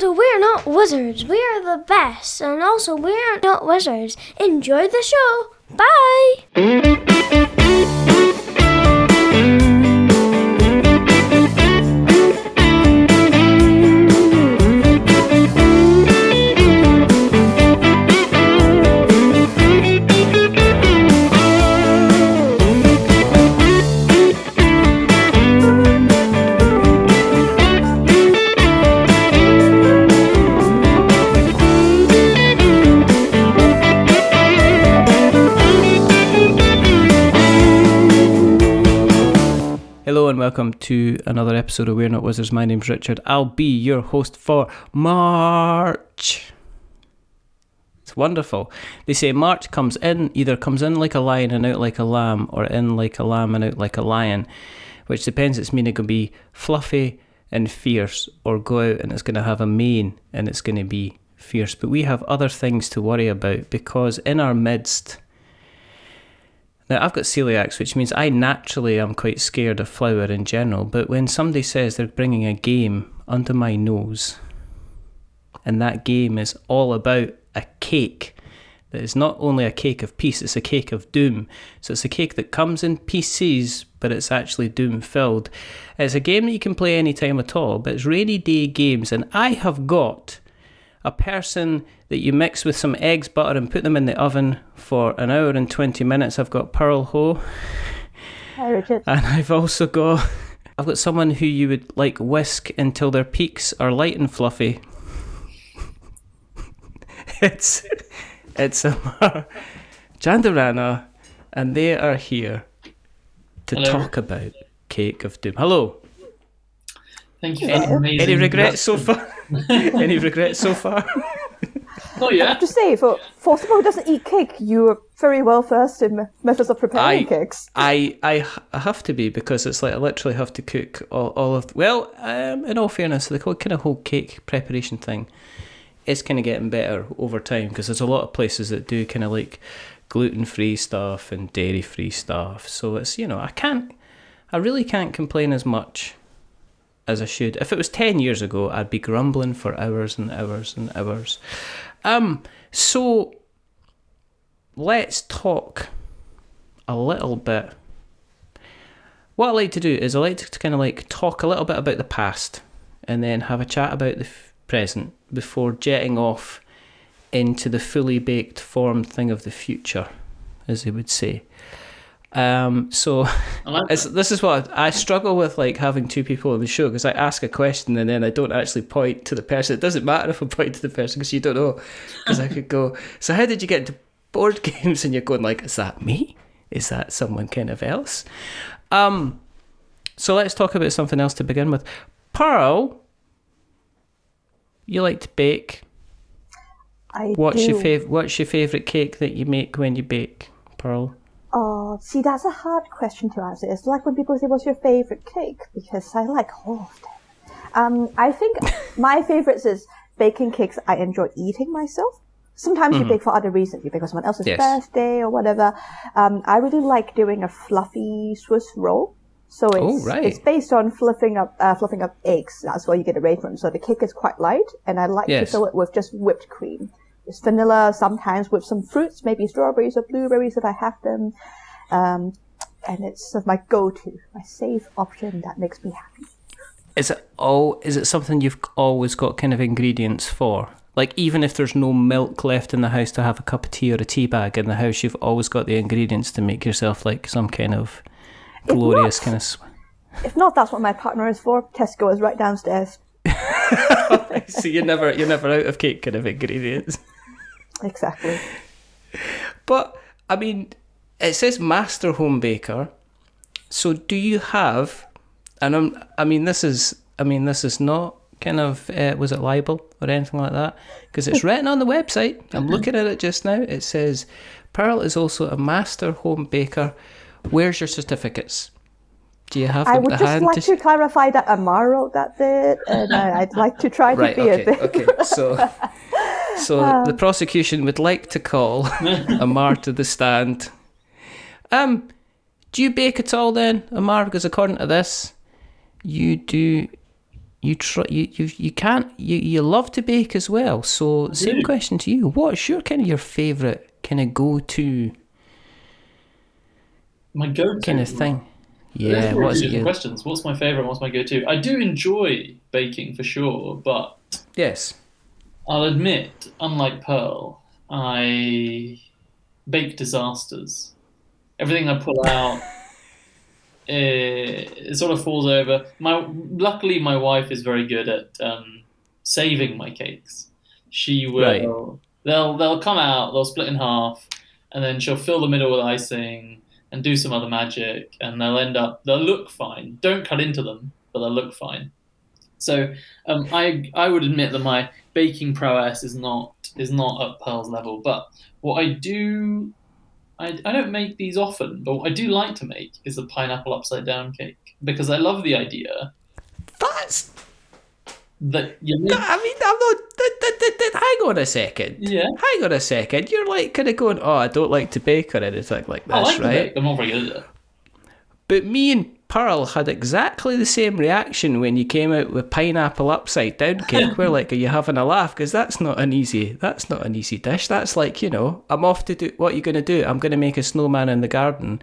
to We're Not Wizards. We are the best. And also, we're not wizards. Enjoy the show. Bye. Welcome to another episode of We're Not Wizards. My name's Richard. I'll be your host for March. It's wonderful. They say March comes in, either comes in like a lion and out like a lamb, or in like a lamb and out like a lion, which depends. It's meaning could be fluffy and fierce, or go out and it's going to have a mane and it's going to be fierce. But we have other things to worry about because in our midst, now, I've got celiacs, which means I naturally am quite scared of flour in general. But when somebody says they're bringing a game under my nose, and that game is all about a cake that is not only a cake of peace, it's a cake of doom. So it's a cake that comes in pieces, but it's actually doom filled. It's a game that you can play anytime at all, but it's rainy day games. And I have got a person that you mix with some eggs, butter, and put them in the oven for an hour and 20 minutes. I've got Pearl Ho. Hi, Richard. And I've also got I've got someone who you would like whisk until their peaks are light and fluffy. it's it's Amar Chandarana and they are here to Hello. talk about Cake of Doom. Hello. Thank you for Any, amazing any regrets so far? any regrets so far? Oh yeah. I have to say, for, for someone who doesn't eat cake, you are very well versed in methods of preparing cakes. I- cakes. I, I h- I have to be because it's like I literally have to cook all, all of well um, in all fairness the kind of whole cake preparation thing is kind of getting better over time because there's a lot of places that do kind of like gluten free stuff and dairy free stuff so it's you know I can't I really can't complain as much as I should if it was 10 years ago I'd be grumbling for hours and hours and hours um so let's talk a little bit. What I like to do is I like to kind of like talk a little bit about the past and then have a chat about the f- present before jetting off into the fully baked formed thing of the future, as they would say. Um, so like this is what I struggle with, like having two people on the show because I ask a question and then I don't actually point to the person. It doesn't matter if I point to the person because you don't know. Because I could go, so how did you get into board games? And you're going like, is that me? Is that someone kind of else? Um, so let's talk about something else to begin with. Pearl, you like to bake. I What's do. your fav- What's your favorite cake that you make when you bake, Pearl? Oh, see, that's a hard question to answer. It's like when people say, "What's your favorite cake?" Because I like all of them. Um, I think my favorites is baking cakes I enjoy eating myself. Sometimes you bake for other reasons. You bake for someone else's Yes. birthday or whatever. Um, I really like doing a fluffy Swiss roll. So it's, Oh, right. it's based on fluffing up uh, fluffing up eggs. That's where you get the from. So the cake is quite light, and I like to fill it with just whipped cream. Just vanilla, sometimes with some fruits, maybe strawberries or blueberries if I have them. Um, and it's sort of my go-to, my safe option that makes me happy. Is it all? Is it something you've always got kind of ingredients for? Like even if there's no milk left in the house to have a cup of tea or a tea bag in the house, you've always got the ingredients to make yourself like some kind of glorious not. kind of. Sw- If not, that's what my partner is for. Tesco is right downstairs. so you're never you're never out of cake kind of ingredients. Exactly. But I mean, it says master home baker. So do you have? And I'm, I mean, this is. I mean, this is not kind of. Uh, was it libel or anything like that? Because it's written on the website. I'm looking at it just now. It says, "Pearl is also a master home baker. Where's your certificates? Do you have I would just hand? like to to clarify that Amar wrote that bit, and I'd like to try to Right. be a Okay. bit. Okay. So, so the prosecution would like to call Amar to the stand. Um, do you bake at all then, Amar? Because according to this, you do you try you, you you can't you, you love to bake as well. So same do. question to you. What's your kind of your favourite kind of go to My go-to kind of thing? There's Yeah, what is it? questions. What's my favorite? What's my go-to? I do enjoy baking for sure, but yes. I'll admit, unlike Pearl, I bake disasters. Everything I pull out, eh, it sort of falls over. My luckily, my wife is very good at um, saving my cakes. She will. Right. They'll they'll come out. They'll split in half, and then she'll fill the middle with icing and do some other magic, and they'll end up. They'll look fine. Don't cut into them, but they'll look fine. So um, I I would admit that my baking prowess is not is not at Pearl's level, but what I do I, I don't make these often, but what I do like to make is a pineapple upside down cake because I love the idea That's that you I mean I'm not hang on a second. yeah. Hang on a second. You're like kind of going, oh, I don't like to bake or anything like this, I like to right? bake. I'm not very good at it. But me and Pearl had exactly the same reaction when you came out with pineapple upside down cake. We're like, are you having a laugh? Because that's not an easy. That's not an easy dish. That's like you know, I'm off to do. What are you going to do? I'm going to make a snowman in the garden,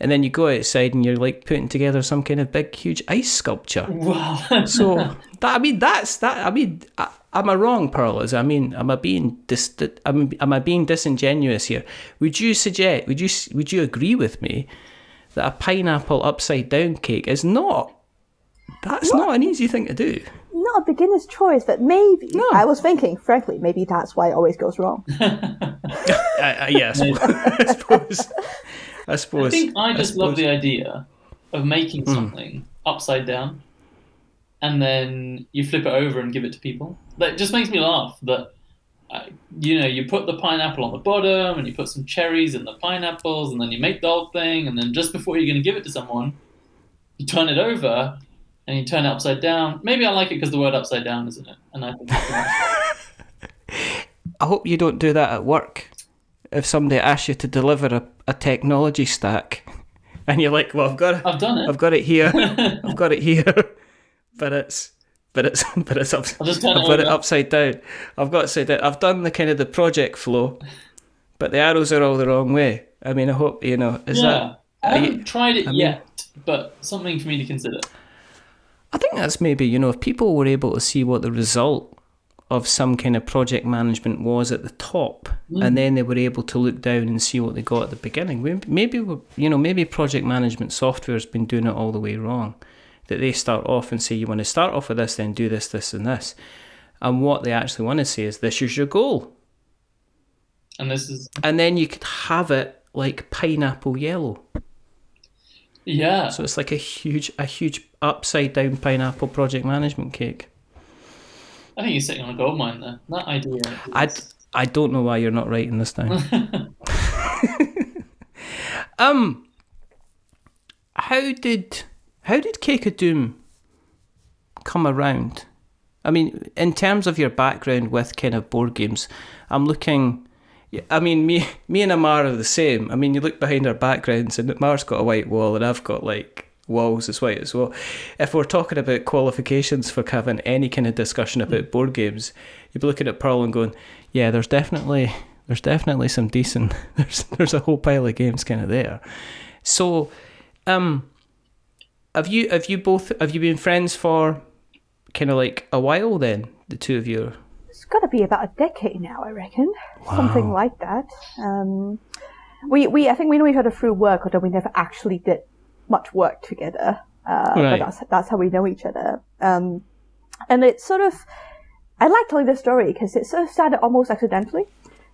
and then you go outside and you're like putting together some kind of big, huge ice sculpture. Wow. So that I mean, that's that. I mean, I, am I wrong, Pearl? Is I mean, am I being dis? Am, am I being disingenuous here? Would you suggest? Would you would you agree with me that a pineapple upside down cake is not? That's not an easy thing to do. Not a beginner's choice, but maybe. No. I was thinking, frankly, maybe that's why it always goes wrong. I, I, yeah, I suppose. I suppose. I I think I just love the idea of making hmm. something upside down, and then you flip it over and give it to people. That just makes me laugh. That uh, you know, you put the pineapple on the bottom, and you put some cherries in the pineapples, and then you make the whole thing, and then just before you're going to give it to someone, you turn it over, and you turn it upside down. Maybe I like it because the word upside down is in it, and I think. I hope you don't do that at work. If somebody asks you to deliver a, a technology stack, and you're like, "Well, I've got it. I've done it. I've got it here. I've got it here, but it's but it's but it's up, I'll just turn I've it got it upside down. I've got it upside down. I've done the kind of the project flow, but the arrows are all the wrong way. I mean, I hope you know. Is yeah, that? I haven't you- tried it I mean- yet, but something for me to consider. I think that's maybe you know if people were able to see what the result of some kind of project management was at the top, and mm. then they were able to look down and see what they got at the beginning. Maybe- Maybe you know maybe project management software has been doing it all the way wrong. That they start off and say you want to start off with this, then do this, this, and this, and what they actually want to say is this is your goal, And this is and then you could have it like pineapple yellow. yeah. So it's like a huge, a huge upside down pineapple project management cake. I think you're sitting on a gold mine there. That idea. I, I don't know why you're not writing this down. um, how did how did Cake of Doom come around? I mean, in terms of your background with kind of board games, I'm looking. I mean, me me and Amar are the same. I mean, you look behind our backgrounds, and Amar's got a white wall, and I've got like walls as white as well. If we're talking about qualifications for having any kind of discussion about board games, you'd be looking at Pearl and going, "Yeah, there's definitely there's definitely some decent. There's there's a whole pile of games kind of there." So, um, have you have you both have you been friends for kind of like a while then? The two of you. It's got to be about a decade now, I reckon. Something like that. Um, we, we, I think we know each other through work, although we never actually did much work together. Uh, Right. But that's, that's how we know each other. Um, and it's sort of, I like telling this story because it sort of started almost accidentally.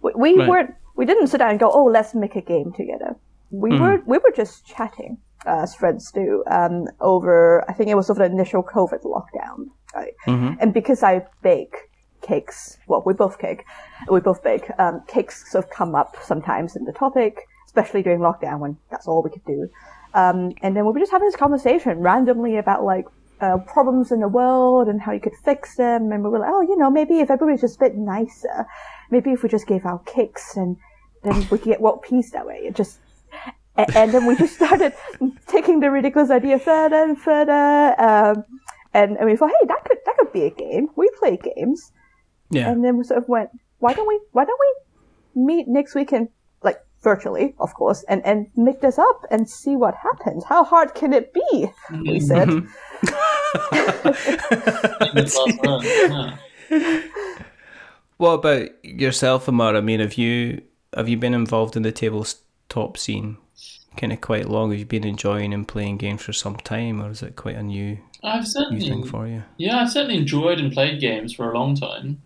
We, we Right. weren't, we didn't sit down and go, oh, let's make a game together. We were, we were just chatting, uh, as friends do, um, over, I think it was over the initial COVID lockdown, right? And because I bake cakes, well, we both cake, we both bake, um, cakes sort of come up sometimes in the topic, especially during lockdown when that's all we could do. Um, and then we were just having this conversation randomly about like, uh, problems in the world and how you could fix them. And we were like, oh, you know, maybe if everybody was just a bit nicer, maybe if we just gave out cakes and then we could get world peace that way. It just, a- and then we just started taking the ridiculous idea further and further. Um, and, and we thought, hey, that could would be a game. We play games, Yeah. and then we sort of went, why don't we? Why don't we meet next week and like virtually, of course, and and make this up and see what happens. How hard can it be? We said. Famous last word, yeah. What about yourself, Amar? I mean, have you have you been involved in the tabletop scene kind of quite long? Have you been enjoying and playing games for some time, or is it quite a new I've new certainly thing for you? Yeah, I've certainly enjoyed and played games for a long time.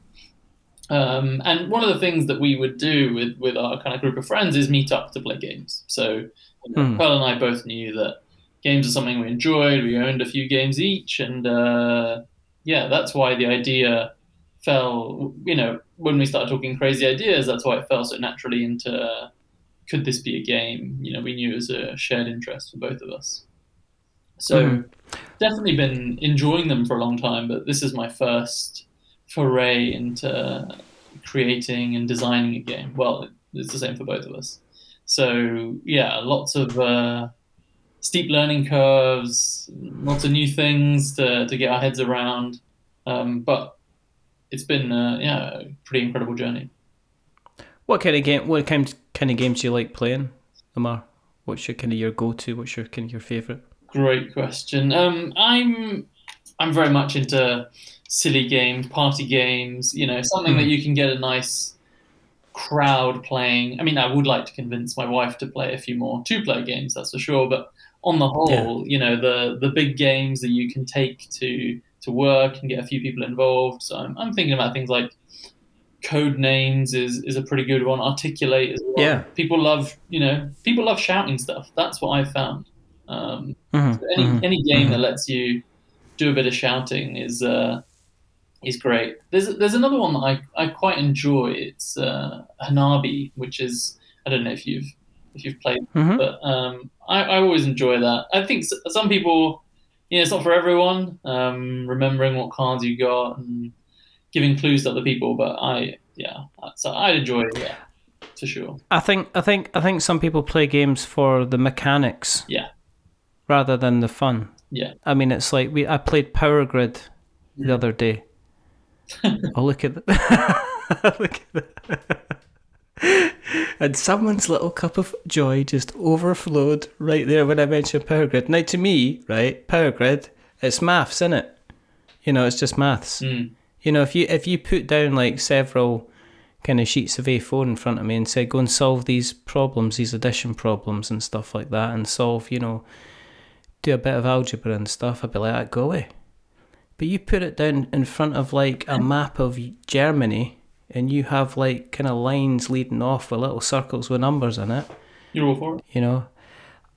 Um, and one of the things that we would do with, with our kind of group of friends is meet up to play games. So you know, Hmm. Pearl and I both knew that games are something we enjoyed. We owned a few games each, and uh, yeah, that's why the idea fell. You know, when we started talking crazy ideas, that's why it fell so naturally into could this be a game? You know, we knew it was a shared interest for both of us. So Mhm. definitely been enjoying them for a long time, but this is my first foray into creating and designing a game. Well, it's the same for both of us. So yeah, lots of uh, steep learning curves, lots of new things to, to get our heads around. Um, but it's been uh, yeah, a pretty incredible journey. What kind of game? What kind kind of games do you like playing, Amar? What's your kind of your go to? What's your kind of your favorite? Great question. Um, I'm I'm very much into silly games, party games. You know, something that you can get a nice crowd playing. I mean, I would like to convince my wife to play a few more two-player games, that's for sure. But on the whole, you know, the the big games that you can take to to work and get a few people involved. So I'm, I'm thinking about things like Codenames is is a pretty good one. Articulate as well. Yeah. people love you know people love shouting stuff. That's what I've found. Um, Mm-hmm. any any game that lets you do a bit of shouting is uh, is great. There's there's another one that I, I quite enjoy. It's uh, Hanabi, which is I don't know if you've if you've played, Mhm. but um, I, I always enjoy that. I think some people, you know, it's not for everyone. Um, remembering what cards you got and giving clues to other people, but I yeah, so I'd enjoy it, yeah, for sure. I think I think I think some people play games for the mechanics Yeah, rather than the fun. yeah. I mean, it's like we I played Power Grid the other day. oh, look at that! look at the, and someone's little cup of joy just overflowed right there when I mentioned Power Grid. Now, to me, right, Power Grid, it's maths, isn't it? You know, it's just maths. Mm. You know, if you if you put down like several kind of sheets of A4 in front of me and say, go and solve these problems, these addition problems and stuff like that, and solve, you know, do a bit of algebra and stuff, I'd be like, "Ah, go away. But you put it down in front of like a map of Germany and you have like kind of lines leading off with little circles with numbers in it, You're for it. you know.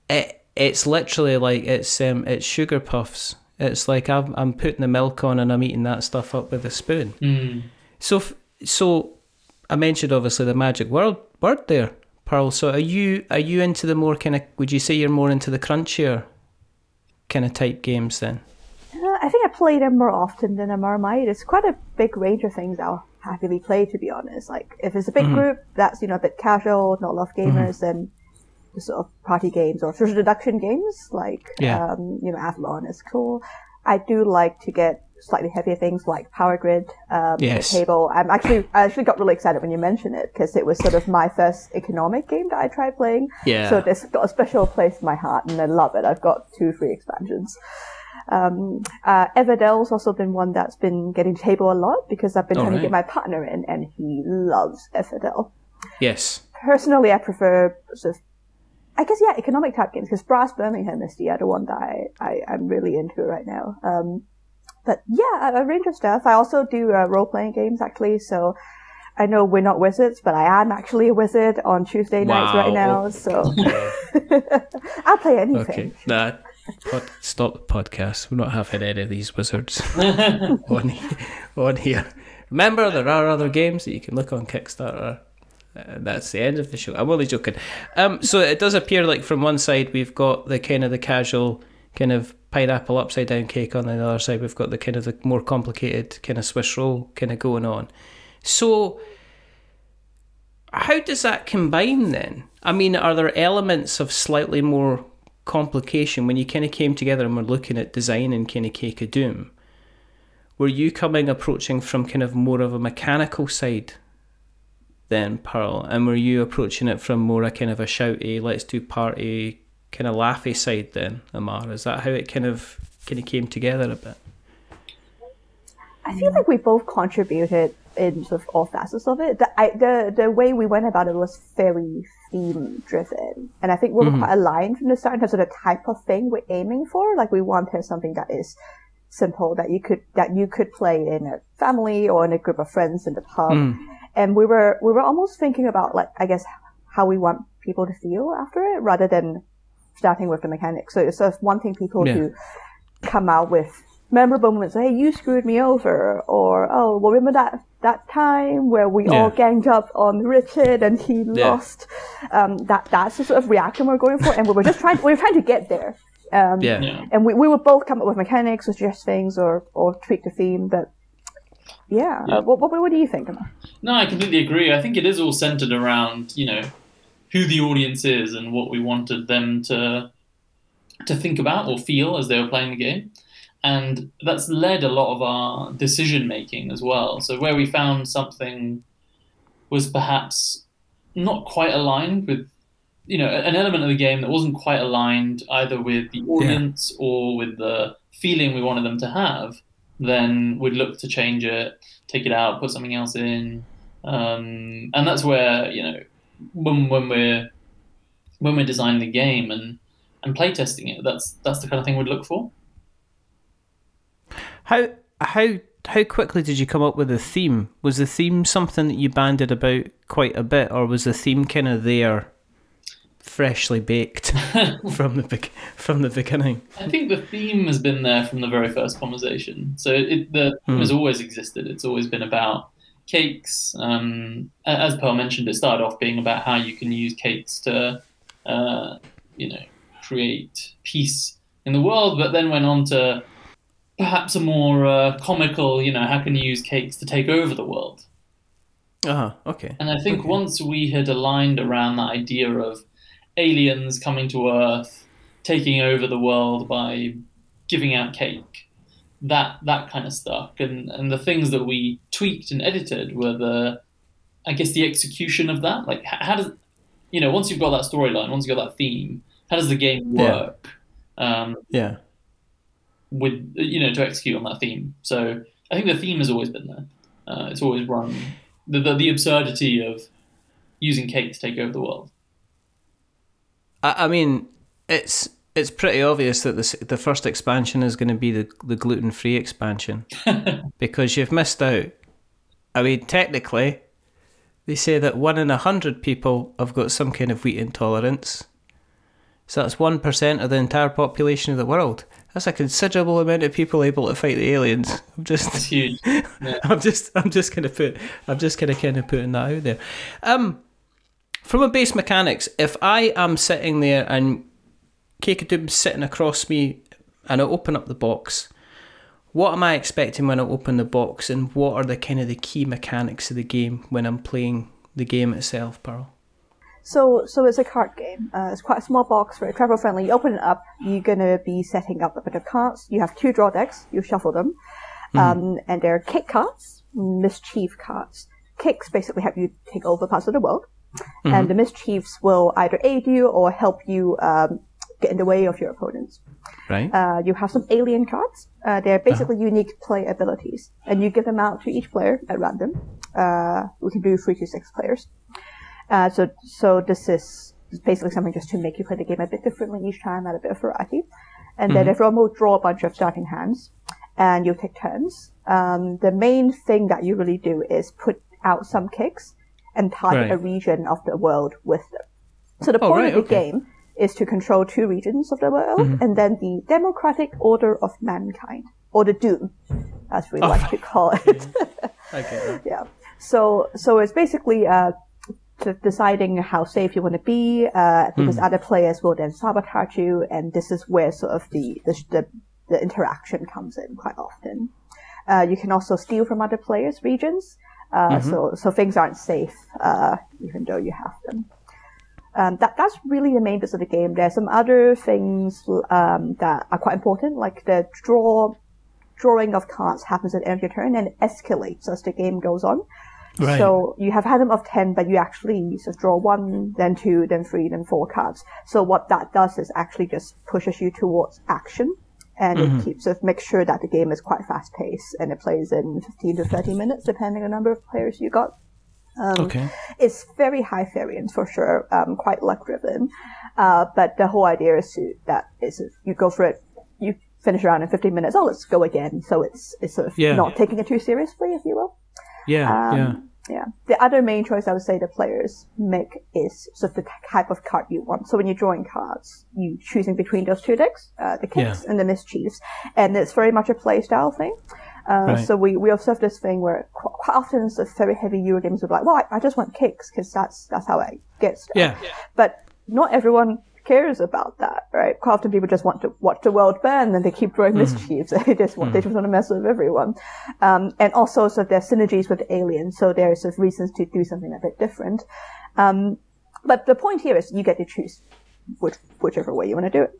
It it's literally like it's um it's sugar puffs. It's like I'm I'm putting the milk on and I'm eating that stuff up with a spoon. Mm. So, so I mentioned obviously the magic word word there, Pearl. So, are you are you into the more kind of? Would you say you're more into the crunchier kind of type games then? Uh, I think I play them more often than Amar might. It's quite a big range of things I'll happily play, to be honest. Like, if it's a big group that's, you know, a bit casual, not a lot of gamers, then the sort of party games or social deduction games, like, Yeah. um, you know, Avalon is cool. I do like to get slightly heavier things like Power Grid, um, Yes. table. I'm actually, I actually got really excited when you mentioned it because it was sort of my first economic game that I tried playing. Yeah. So it's got a special place in my heart and I love it. I've got two free expansions. Um, uh, Everdell's also been one that's been getting table a lot because I've been trying to get my partner in and he loves Everdell. Yes. Personally, I prefer sort of, I guess, yeah, economic type games because Brass Birmingham is the other one that I, I, I'm really into right now. Um, but yeah, a, a range of stuff. I also do uh, role playing games actually, so I know we're not wizards, but I am actually a wizard on Tuesday nights right now, so I'll play anything. Okay. Nah. Pod, stop the podcast. We're not having any of these wizards on on here. Remember, there are other games that you can look on Kickstarter. And that's the end of the show. I'm only joking. Um, so it does appear like from one side we've got the kind of the casual kind of pineapple upside down cake. On the other side we've got the kind of the more complicated kind of Swiss roll kind of going on. So how does that combine then? I mean, are there elements of slightly more complication when you kind of came together and were looking at designing kind of Cake of Doom? were you coming approaching from kind of more of a mechanical side then, Pearl? And were you approaching it from more a kind of a shouty, let's do party, kind of laughy side then, Amar? Is that how it kind of kind of came together a bit? I feel like we both contributed in sort of all facets of it. The, I, the the way we went about it was very theme driven, and I think we were mm-hmm. quite aligned from the start in terms of the type of thing we're aiming for. Like we wanted something that is simple that you could that you could play in a family or in a group of friends in the pub, mm. And we were we were almost thinking about like I guess how we want people to feel after it rather than starting with the mechanics. So it's sort of wanting people Yeah. to come out with memorable moments. Hey, you screwed me over, or oh, well, remember that that time where we all ganged up on Richard and he Yeah. lost. Um, that that's the sort of reaction we're going for, and we were just trying we were trying to get there. Um, Yeah. Yeah. and we, we would both come up with mechanics or suggest things or or tweak the theme, but. Yeah, Yeah. What, what, what do you think? Amar? No, I completely agree. I think it is all centered around you know who the audience is and what we wanted them to to think about or feel as they were playing the game, and that's led a lot of our decision making as well. So where we found something was perhaps not quite aligned with you know an element of the game that wasn't quite aligned either with the audience or with the feeling we wanted them to have then we'd look to change it take it out put something else in. Um, and that's where you know when, when we're when we're designing the game and and playtesting it that's that's the kind of thing we'd look for. How how how quickly did you come up with a theme? Was the theme something that you banded about quite a bit, or was the theme kind of there, freshly baked from the from the beginning? I think the theme has been there from the very first conversation. So it, the theme has always existed. It's always been about cakes. Um, as Pearl mentioned, it started off being about how you can use cakes to, uh, you know, create peace in the world, but then went on to perhaps a more uh, comical, you know, how can you use cakes to take over the world? Ah, okay. And I think once we had aligned around that idea of aliens coming to Earth, taking over the world by giving out cake, that that kind of stuff. And and the things that we tweaked and edited were the, I guess the execution of that. Like how does, you know, once you've got that storyline, once you've got that theme, how does the game Yeah. work? Um, Yeah. with you know to execute on that theme. So I think the theme has always been there. Uh, it's always run the, the the absurdity of using cake to take over the world. I, I mean, it's it's pretty obvious that this the first expansion is going to be the the gluten free expansion because you've missed out. I mean, technically, they say that one in a hundred people have got some kind of wheat intolerance. So that's one percent of the entire population of the world. That's a considerable amount of people able to fight the aliens. I'm just, huge. I'm just, I'm just gonna put, I'm just gonna kind of putting that out there. Um, from a base mechanics, if I am sitting there and Cakedoom's sitting across me and I open up the box, what am I expecting when I open the box and what are the kind of the key mechanics of the game when I'm playing the game itself, Pearl? So, so it's a card game. Uh, it's quite a small box, very travel friendly. You open it up, you're gonna be setting up a bit of cards. You have two draw decks. You shuffle them, um, and they're kick cards, mischief cards. Kicks basically help you take over parts of the world, and the mischiefs will either aid you or help you um, get in the way of your opponents. Right? Uh, you have some alien cards. Uh, they're basically unique play abilities, and you give them out to each player at random. Uh, we can do three to six players. Uh, so, so this is basically something just to make you play the game a bit differently each time, add a bit of variety. And then everyone will draw a bunch of starting hands, and you'll take turns. Um, the main thing that you really do is put out some kicks and target Right. a region of the world with them. So the Oh, point right, of the okay. game is to control two regions of the world, and then the democratic order of mankind, or the Doom, as we like to call it. Okay. yeah. So so it's basically uh, deciding how safe you want to be, uh, because other players will then sabotage you, and this is where sort of the the, the, the interaction comes in quite often. Uh, you can also steal from other players' regions, uh, so so things aren't safe uh, even though you have them. Um, that that's really the main bits of the game. There's some other things um, that are quite important, like the draw drawing of cards happens at the end of your turn and escalates as the game goes on. Right. So you have had them of 10, but you actually just draw one, then two, then three, then four cards. So what that does is actually just pushes you towards action. And Mm-hmm. it keeps it makes sure that the game is quite fast paced and it plays in 15 to 30 minutes depending on the number of players you got. okay. It's very high variance for sure, um, quite luck driven. Uh, but the whole idea is to, that is you go for it, you finish around in 15 minutes, oh, let's go again. So it's, it's sort of Yeah. not taking it too seriously, if you will. Yeah. Um, yeah. Yeah. The other main choice I would say the players make is sort of the type of card you want. So when you're drawing cards, you choosing between those two decks, uh, the kicks Yeah. and the mischiefs, and it's very much a playstyle thing. Uh, Right. So we, we observe this thing where qu- quite often it's a very heavy Euro games be like, well, I, I just want kicks because that's that's how I get stuff. Yeah. But not everyone cares about that, right? Quite often people just want to watch the world burn and they keep throwing mischiefs. they just want, they just want to mess with everyone. Um, and also, so there's synergies with aliens, so there's sort of reasons to do something a bit different. Um, but the point here is you get to choose which, whichever way you want to do it.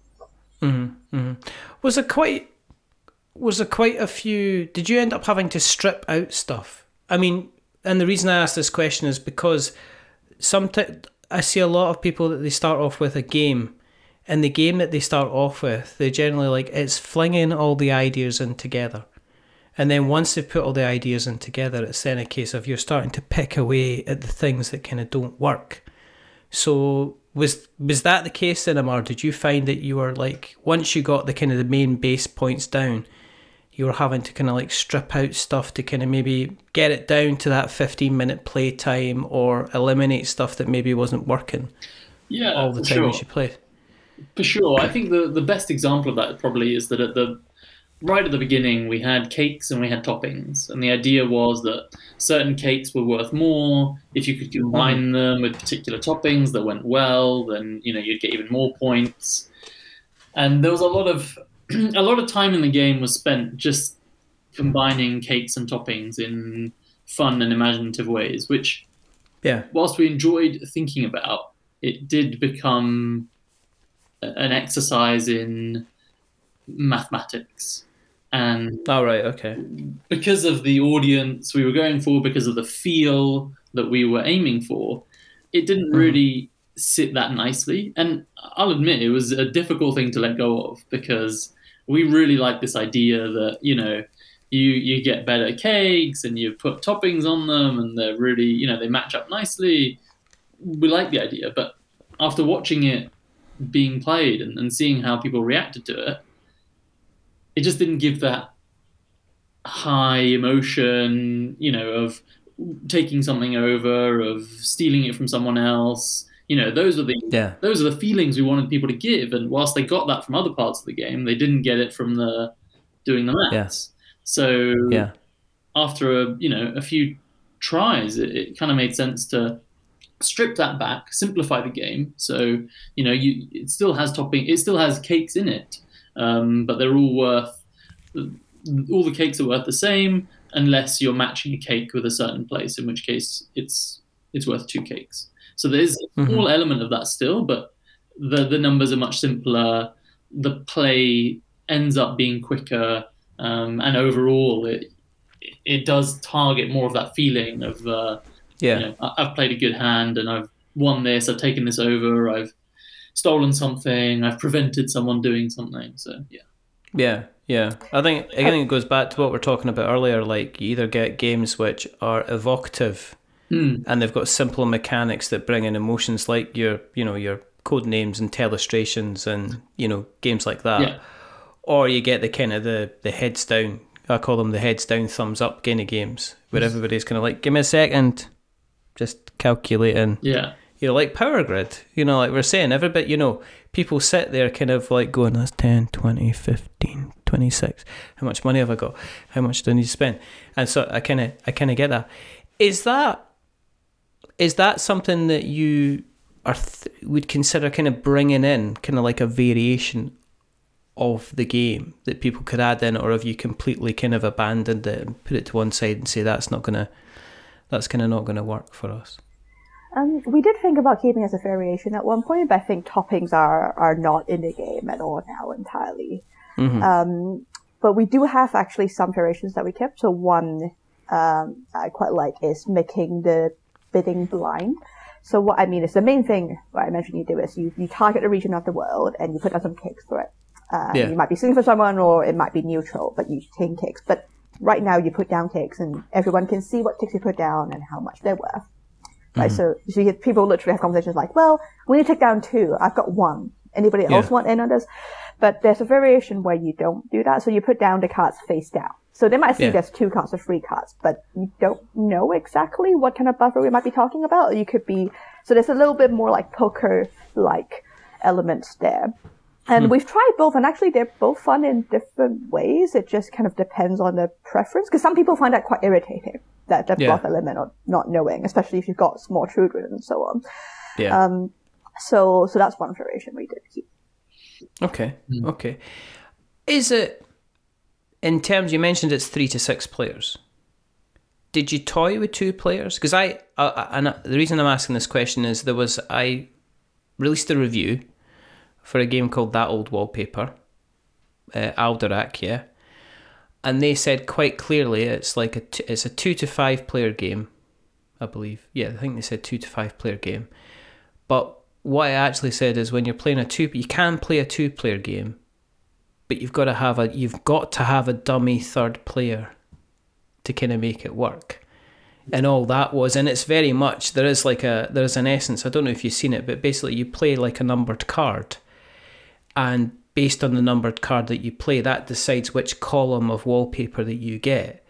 Was there quite was there quite a few did you end up having to strip out stuff? I mean, and the reason I ask this question is because sometimes I see a lot of people that they start off with a game and the game that they start off with, they generally like it's flinging all the ideas in together. And then once they've put all the ideas in together, it's then a case of you're starting to pick away at the things that kind of don't work. So was was that the case then, Amar? Did you find that you were like once you got the kind of the main base points down, you were having to kind of like strip out stuff to kind of maybe get it down to that fifteen minute play time or eliminate stuff that maybe wasn't working Yeah, all the time sure. as you played. For sure. I think the, the best example of that probably is that at the right at the beginning we had cakes and we had toppings. And the idea was that certain cakes were worth more. If you could mm-hmm. combine them with particular toppings that went well, then you know you'd get even more points. And there was a lot of a lot of time in the game was spent just combining cakes and toppings in fun and imaginative ways, which Yeah. whilst we enjoyed thinking about, it did become an exercise in mathematics. And All right. Okay. because of the audience we were going for, because of the feel that we were aiming for, it didn't mm-hmm. really sit that nicely. And I'll admit it was a difficult thing to let go of because we really like this idea that, you know, you, you get better cakes and you put toppings on them and they're really, you know, they match up nicely. We like the idea, but after watching it being played and, and seeing how people reacted to it, it just didn't give that high emotion, you know, of taking something over, of stealing it from someone else. You know, those are the Yeah. those are the feelings we wanted people to give. And whilst they got that from other parts of the game, they didn't get it from the doing the maths. So Yeah. after a you know a few tries, it, it kind of made sense to strip that back, simplify the game. So you know you it still has topping, it still has cakes in it, um, but they're all worth all the cakes are worth the same unless you're matching a cake with a certain place, in which case it's it's worth two cakes. So there's a small element of that still, but the the numbers are much simpler. The play ends up being quicker, um, and overall it it does target more of that feeling of uh, Yeah. you know, I've played a good hand and I've won this, I've taken this over, I've stolen something, I've prevented someone doing something. So yeah. Yeah, yeah. I think I think it goes back to what we are talking about earlier. Like you either get games which are evocative Hmm. and they've got simple mechanics that bring in emotions, like your you know your Codenames and telestrations and you know games like that. Yeah. Or you get the kind of the the heads down. I call them the heads down, thumbs up kind of games where everybody's kind of like, give me a second, just calculating Yeah. you know, like Power Grid, you know, like we're saying, every bit, you know, people sit there kind of like going, that's 10, 20, 15, 26. How much money have I got? How much do I need to spend? And so I kind of, I kind of get that. Is that, is that something that you are, th- would consider kind of bringing in, kind of like a variation of the game that people could add in, or have you completely kind of abandoned it and put it to one side and say that's not gonna, that's kind of not gonna work for us? Um, we did think about keeping it as a variation at one point, but I think toppings are, are not in the game at all now entirely. Um, but we do have actually some variations that we kept. So one um, I quite like is making the bidding blind. So what I mean is the main thing what I mentioned you do is you, you target a region of the world and you put down some kicks for it. Uh, Yeah. You might be singing for someone or it might be neutral, but you take kicks. But right now you put down kicks and everyone can see what kicks you put down and how much they're worth. Right, so, so you get people literally have conversations like, well, we need to take down two. I've got one. Anybody else Yeah. want in on this? But there's a variation where you don't do that. So you put down the cards face down. So they might see Yeah. there's two cards or three cards, but you don't know exactly what kind of buffer we might be talking about. Or you could be, so there's a little bit more like poker like elements there. And we've tried both, and actually they're both fun in different ways. It just kind of depends on the preference, because some people find that quite irritating, that the Yeah. bluff element of not knowing, especially if you've got small children and so on. Yeah. Um, so, so that's one variation we did keep. Okay. Okay. Is it in terms you mentioned it's three to six players? Did you toy with two players? Because I, uh, and the reason I'm asking this question is there was I released a review for a game called That Old Wallpaper, uh, Alderac, yeah, and they said quite clearly it's like a t- it's a two to five player game, I believe. Yeah, I think they said two to five player game. But what I actually said is when you're playing a two, you can play a two player game, but you've got to have a you've got to have a dummy third player to kind of make it work. And all that was, and it's very much there is like a there's an essence. I don't know if you've seen it, but basically you play like a numbered card, and based on the numbered card that you play, that decides which column of wallpaper that you get.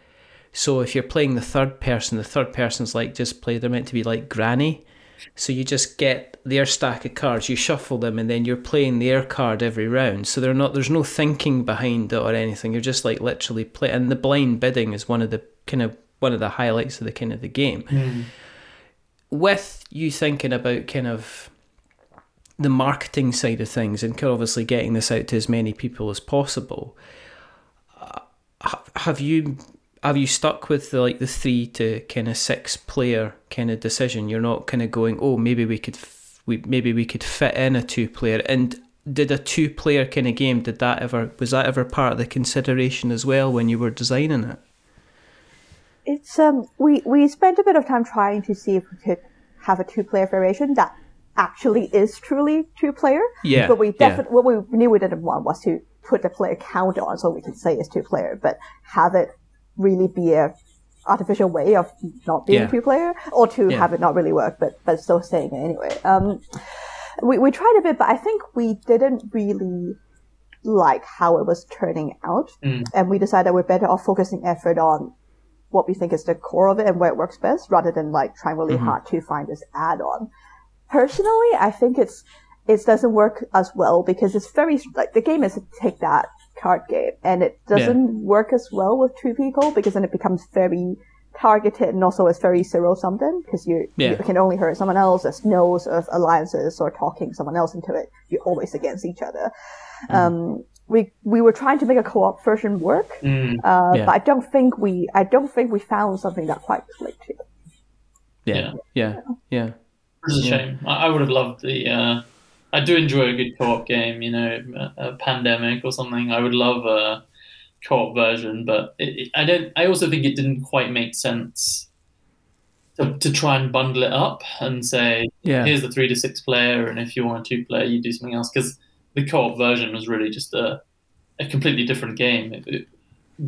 So if you're playing the third person, the third person's like just play. They're meant to be like granny. So you just get their stack of cards, you shuffle them, and then you're playing their card every round. So they're not. There's no thinking behind it or anything. You're just like literally play. And the blind bidding is one of the kind of one of the highlights of the kind of the game. With you thinking about kind of the marketing side of things and kind of obviously getting this out to as many people as possible, uh, have you have you stuck with the like the three to kind of six player kind of decision? You're not kind of going, oh, maybe we could f- we maybe we could fit in a two player and. Did a two player kind of game, did that ever, was that ever part of the consideration as well when you were designing it? It's um we we spent a bit of time trying to see if we could have a two player variation that actually is truly two player. Yeah, But we yeah. definitely what we knew we didn't want was to put the player count on so we could say it's two player, but have it really be a artificial way of not being Yeah. two player or to Yeah. have it not really work but but still saying it anyway. Um we we tried a bit but I think we didn't really like how it was turning out. And we decided we're better off focusing effort on what we think is the core of it and where it works best rather than like trying really hard to find this add-on. Personally, I think it's it doesn't work as well because it's very like the game is take that card game and it doesn't work as well with two people because then it becomes very targeted and also it's very zero sum then because you, Yeah. you can only hurt someone else. There's no sort of alliances or talking someone else into it. You're always against each other. Um, we we were trying to make a co-op version work, uh, Yeah. but I don't think we I don't think we found something that quite clicked here. Yeah, yeah, yeah. It's a shame. I, I would have loved the. Uh, I do enjoy a good co-op game. You know, a, a pandemic or something. I would love a co-op version, but it, it, I don't. I also think it didn't quite make sense to, to try and bundle it up and say, Yeah. here's the three to six player, and if you want a two player, you do something else. Because the co-op version was really just a a completely different game. It, it,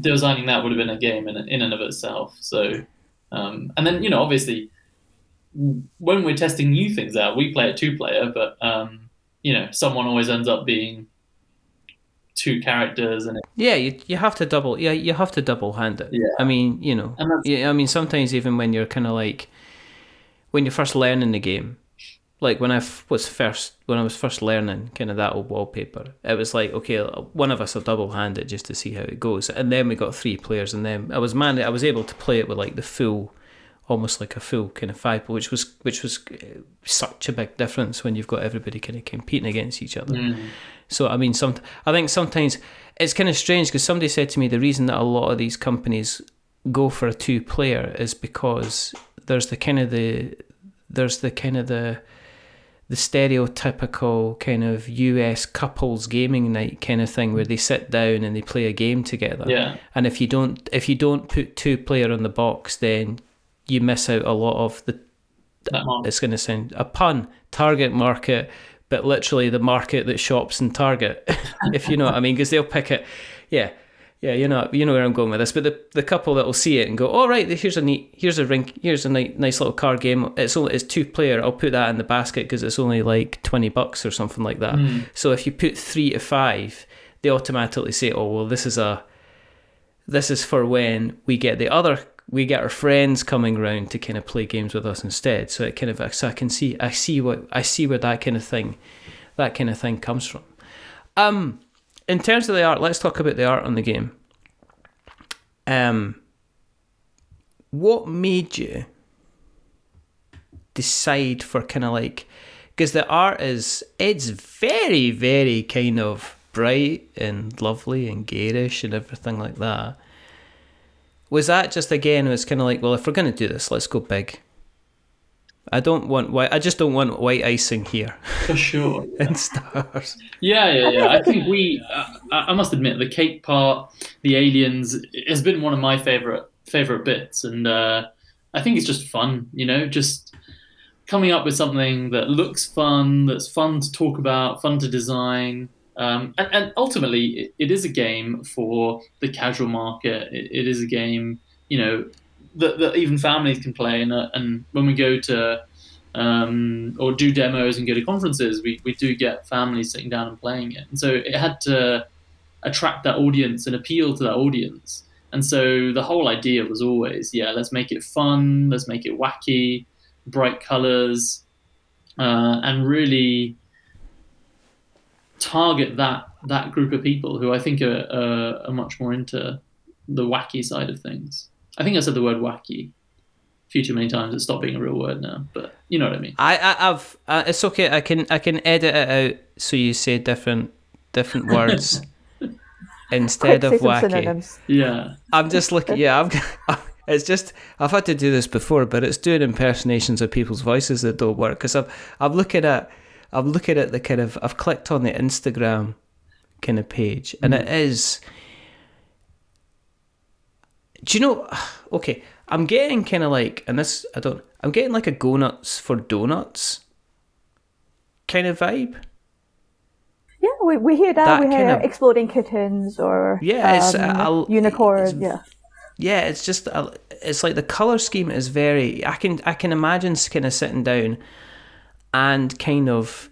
designing that would have been a game in in and of itself. So, um, and then you know, obviously when we're testing new things out, we play it two player, but um, you know, someone always ends up being two characters, and it, Yeah, you you have to double. Yeah, you have to double hand it. Yeah. I mean, you know. Yeah, I mean, sometimes even when you're kind of like when you're first learning the game, like when I f- was first when I was first learning kind of that old wallpaper, it was like okay, one of us will double hand it just to see how it goes, and then we got three players, and then I was man, I was able to play it with like the full. Almost like a full kind of five, which was which was uh, such a big difference when you've got everybody kind of competing against each other. So I mean, some I think sometimes it's kind of strange because somebody said to me the reason that a lot of these companies go for a two player is because there's the kind of the there's the kind of the the stereotypical kind of US couples gaming night kind of thing where they sit down and they play a game together. Yeah. And if you don't if you don't put two player on the box, then you miss out a lot of the mark. Uh, it's going to sound a pun target market but literally the market that shops in target if you know what i mean because they'll pick it. Yeah. Yeah you know you know where i'm going with this but the, the couple that will see it and go oh right here's a neat here's a rink here's a ni- nice little card game. It's only it's two player i'll put that in the basket because it's only like 20 bucks or something like that. Hmm. So if you put three to five they automatically say oh well this is a this is for when we get the other we get our friends coming round to kind of play games with us instead. So it kind of so i can see i see what i see where that kind of thing that kind of thing comes from. Um in terms of the art let's talk about the art on the game. Um what made you decide for kind of like because the art is it's very very kind of bright and lovely and garish and everything like that was that just again was kind of like well if we're going to do this let's go big i don't want white i just don't want white icing here For sure. and stars Yeah, yeah, yeah. I think we. Uh, I I must admit, the cake part, the aliens, has been one of my favorite favorite bits, and uh, I think it's just fun. You know, just coming up with something that looks fun, that's fun to talk about, fun to design. Um, and, and ultimately, it, it is a game for the casual market. It, it is a game, you know, that, that even families can play. And, uh, and when we go to um, or do demos and go to conferences, we, we do get families sitting down and playing it. And so it had to attract that audience and appeal to that audience. And so the whole idea was always, yeah, let's make it fun, let's make it wacky, bright colors, uh, and really target that that group of people who I think are, are, are much more into the wacky side of things. I think I said the word wacky a few too many times. It's stopped being a real word now, but you know what I mean. I, I I've uh, it's okay. I can I can edit it out so you say different different words instead Quick, of say wacky. synonyms. Yeah. I'm just looking. Yeah, I'm. It's just I've had to do this before, but it's doing impersonations of people's voices that don't work because I'm I'm looking at I'm looking at the kind of I've clicked on the Instagram kind of page and it is. Do you know? Okay, I'm getting kind of like, and this I don't. I'm getting like a go nuts for donuts kind of vibe. Yeah, we, we hear that. That we hear of- exploding kittens or Yeah, it's, um, unicorn. it's- yeah, yeah it's just it's like the color scheme is very i can i can imagine kind of sitting down and kind of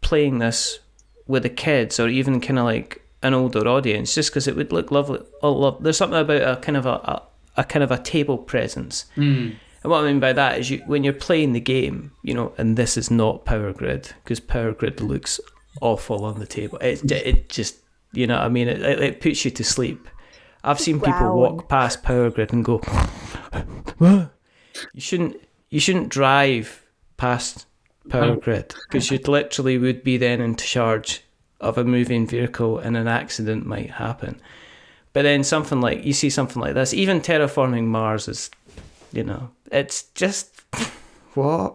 playing this with the kids or even kind of like an older audience just because it would look lovely oh, love, there's something about a kind of a, a, a kind of a table presence Mm. and what I mean by that is you when you're playing the game, you know, and this is not Power Grid because Power Grid looks awful on the table. It it just you know what I mean it, it, it puts you to sleep. I've seen people Growl. walk past Power Grid and go, You shouldn't you shouldn't drive past Power Grid. because you literally would be then in charge of a moving vehicle and an accident might happen. But then something like you see something like this, even terraforming Mars is you know it's just what?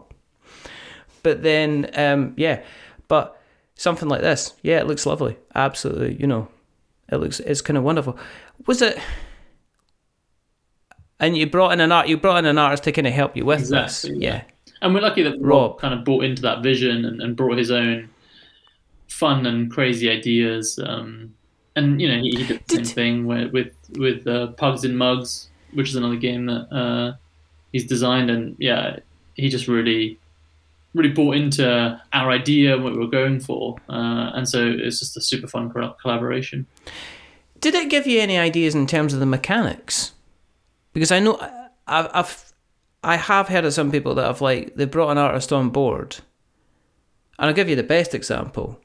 But then um yeah but something like this yeah it looks lovely. Absolutely you know it looks it's kind of wonderful. Was it and you brought in an art you brought in an artist to kind of help you with Exactly, this yeah. yeah And we're lucky that Rob, Rob. kind of bought into that vision and, and brought his own fun and crazy ideas. Um, and you know, he, he did the same Did- thing with with, with uh, Pugs in Mugs, which is another game that uh, he's designed. And yeah, he just really really bought into our idea and what we were going for. Uh, and so it's just a super fun col- collaboration. did it give you any ideas in terms of the mechanics because i know i've, I've i have heard of some people that have like they brought an artist on board and i'll give you the best example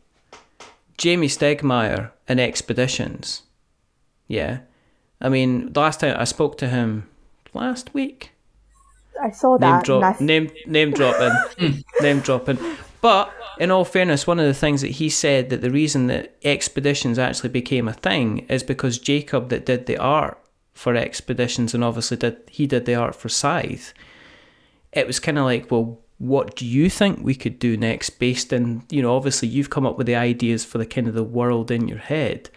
Jamey Stegmaier in expeditions yeah i mean the last time i spoke to him last week I saw name that. drop, I name name dropping, hmm. name dropping. But in all fairness, one of the things that he said that the reason that expeditions actually became a thing is because Jacob, that did the art for expeditions, and obviously did he did the art for Scythe. It was kind of like, well, what do you think we could do next based in you know obviously you've come up with the ideas for the kind of the world in your head.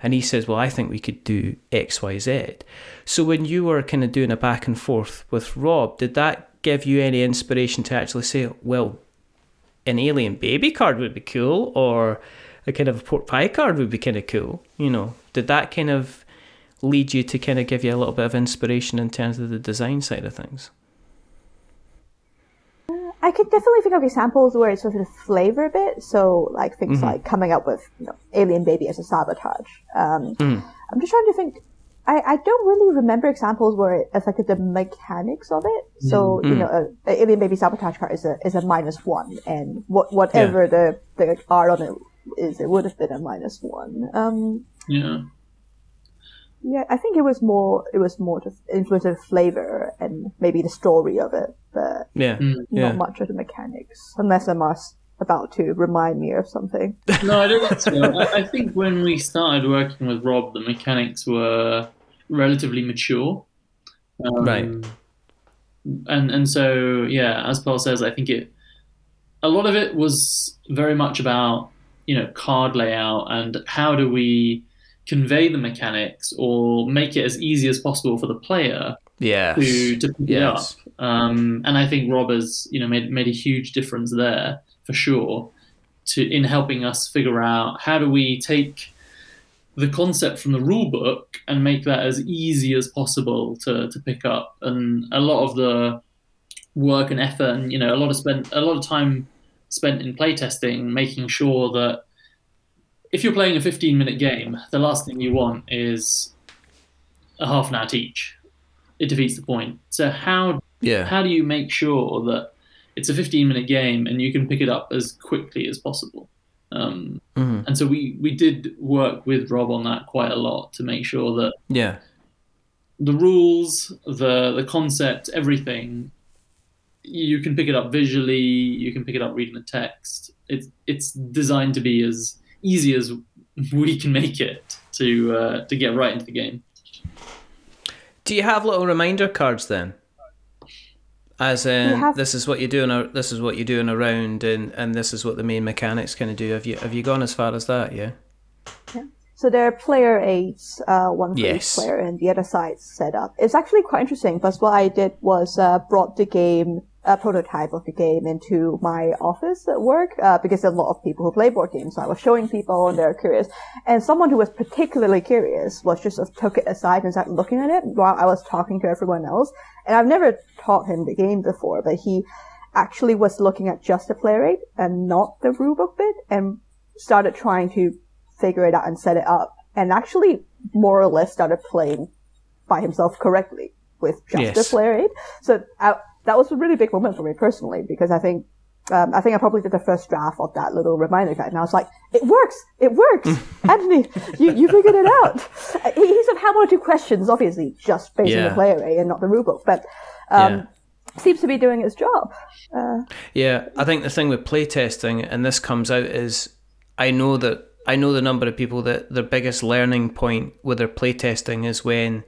And he says well i think we could do xyz so when you were kind of doing a back and forth with rob did that give you any inspiration to actually say well an alien baby card would be cool or a kind of a pork pie card would be kind of cool you know? Did that kind of lead you to kind of give you a little bit of inspiration in terms of the design side of things I could definitely think of examples where it's sort of flavor a bit. So, like things Mm-hmm. like coming up with you know, Alien Baby as a sabotage. Um, Mm. I'm just trying to think. I, I don't really remember examples where it affected the mechanics of it. So, you Mm. know, a, a Alien Baby sabotage card is a is a minus one, and what whatever the the art on it is, it would have been a minus one. Um, Yeah. Yeah, I think it was more it was more just influence of flavor and maybe the story of it, but yeah Mm. yeah not much of the mechanics, unless Amar's about to remind me of something. No, I don't think so. I, I think when we started working with Rob, the mechanics were relatively mature. Um, Right. And and so yeah, as Pearl says, I think it a lot of it was very much about you know card layout and how do we convey the mechanics or make it as easy as possible for the player yes to, to pick it up. Um, and I think Rob has, you know, made made a huge difference there for sure, to in helping us figure out how do we take the concept from the rule book and make that as easy as possible to, to pick up. And a lot of the work and effort, and you know, a lot of spent a lot of time spent in playtesting, making sure that if you're playing a 15 minute game, the last thing you want is a half an hour teach. It defeats the point. So how yeah how do you make sure that it's a 15 minute game and you can pick it up as quickly as possible? Um, Mhm. and so we, we did work with Rob on that quite a lot to make sure that yeah the rules, the the concept, everything, you can pick it up visually. You can pick it up reading the text. It's it's designed to be as easy as we can make it to uh, to get right into the game. Do you have little reminder cards then? As in, have- this is what you're doing. ar- This is what you're doing around, and and this is what the main mechanics kind of do. Have you have you gone as far as that? Yeah. So there are player aids, uh, one for Yes. each player, and the other side's set up. It's actually quite interesting because what I did was uh, brought the game, a prototype of the game, into my office at work uh, because there are a lot of people who play board games. So I was showing people, and they're curious. And someone who was particularly curious was just sort of took it aside and started looking at it while I was talking to everyone else. And I've never taught him the game before, but he actually was looking at just the play aid and not the rulebook bit, and started trying to figure it out and set it up, and actually more or less started playing by himself correctly with just the play player aid. So I, that was a really big moment for me personally because I think um, I think I probably did the first draft of that little reminder guide, and I was like, "It works! It works, Anthony! You you figured it out." He, he sort of had one or two questions, obviously, just based on the play aid and not the rulebook, but um, Yeah. seems to be doing its job. Uh, Yeah, I think the thing with playtesting, and this comes out, is I know that I know the number of people that their biggest learning point with their playtesting is when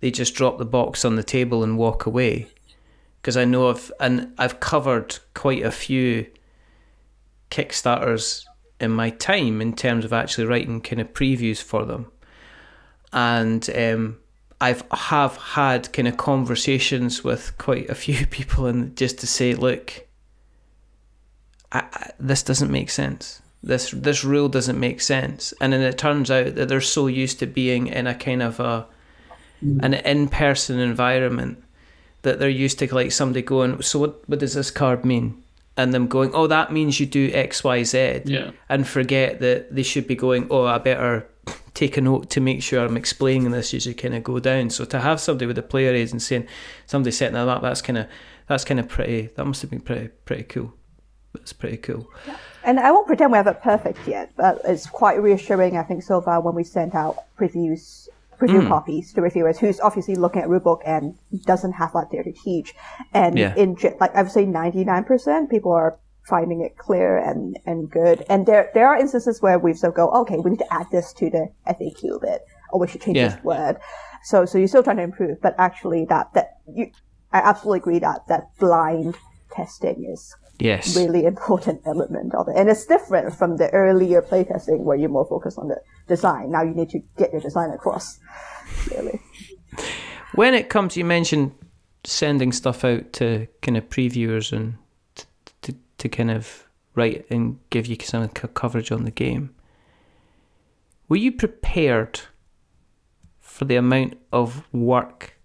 they just drop the box on the table and walk away. Because I know I've and I've covered quite a few Kickstarters in my time in terms of actually writing kind of previews for them, and um, I've have had kind of conversations with quite a few people and just to say, look, I, I, this doesn't make sense. This this rule doesn't make sense. And then it turns out that they're so used to being in a kind of a an in person environment that they're used to like somebody going, so what what does this card mean? And them going, oh, that means you do X, Y, Z, Yeah. and forget that they should be going, oh, I better take a note to make sure I'm explaining this as you kind of go down. So to have somebody with a player aids and saying somebody setting that up, that's kind of that's kind of pretty. That must have been pretty pretty cool. That's pretty cool. And I won't pretend we have it perfect yet, but it's quite reassuring, I think, so far when we sent out previews, preview Hmm. copies to reviewers who's obviously looking at rulebook and doesn't have that there to teach. And Yeah. in, like, I would say 99% people are finding it clear and, and good. And there, there are instances where we've of go, okay, we need to add this to the FAQ bit, or we should change Yeah. this word. So, so you're still trying to improve, but actually that, that, you, I absolutely agree that, that blind testing is Yes. really important element of it. And it's different from the earlier playtesting where you're more focused on the design. Now you need to get your design across. Really. When it comes, you mentioned sending stuff out to kind of previewers and t- to to kind of write and give you some coverage on the game. Were you prepared for the amount of work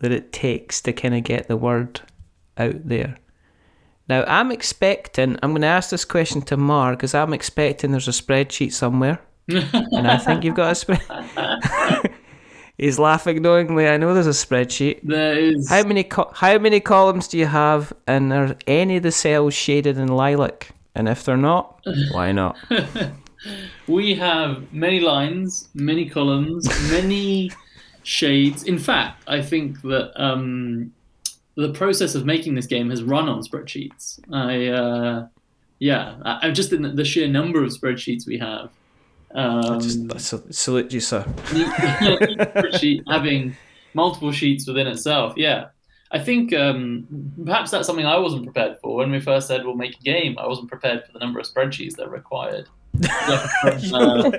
that it takes to kind of get the word out there? Now, I'm expecting, I'm going to ask this question to Amar because I'm expecting there's a spreadsheet somewhere. and I think you've got a spreadsheet. He's laughing knowingly. I know there's a spreadsheet. There is. How many co- how many columns do you have, and are any of the cells shaded in lilac? And if they're not, why not? We have many lines, many columns, many shades. In fact, I think that um, the process of making this game has run on spreadsheets. I, uh, yeah, I, I'm just in the, sheer number of spreadsheets we have. Um, Just salute you, sir. spreadsheet having multiple sheets within itself. Yeah. I think um, perhaps that's something I wasn't prepared for when we first said we'll make a game. I wasn't prepared for the number of spreadsheets that are required. Uh,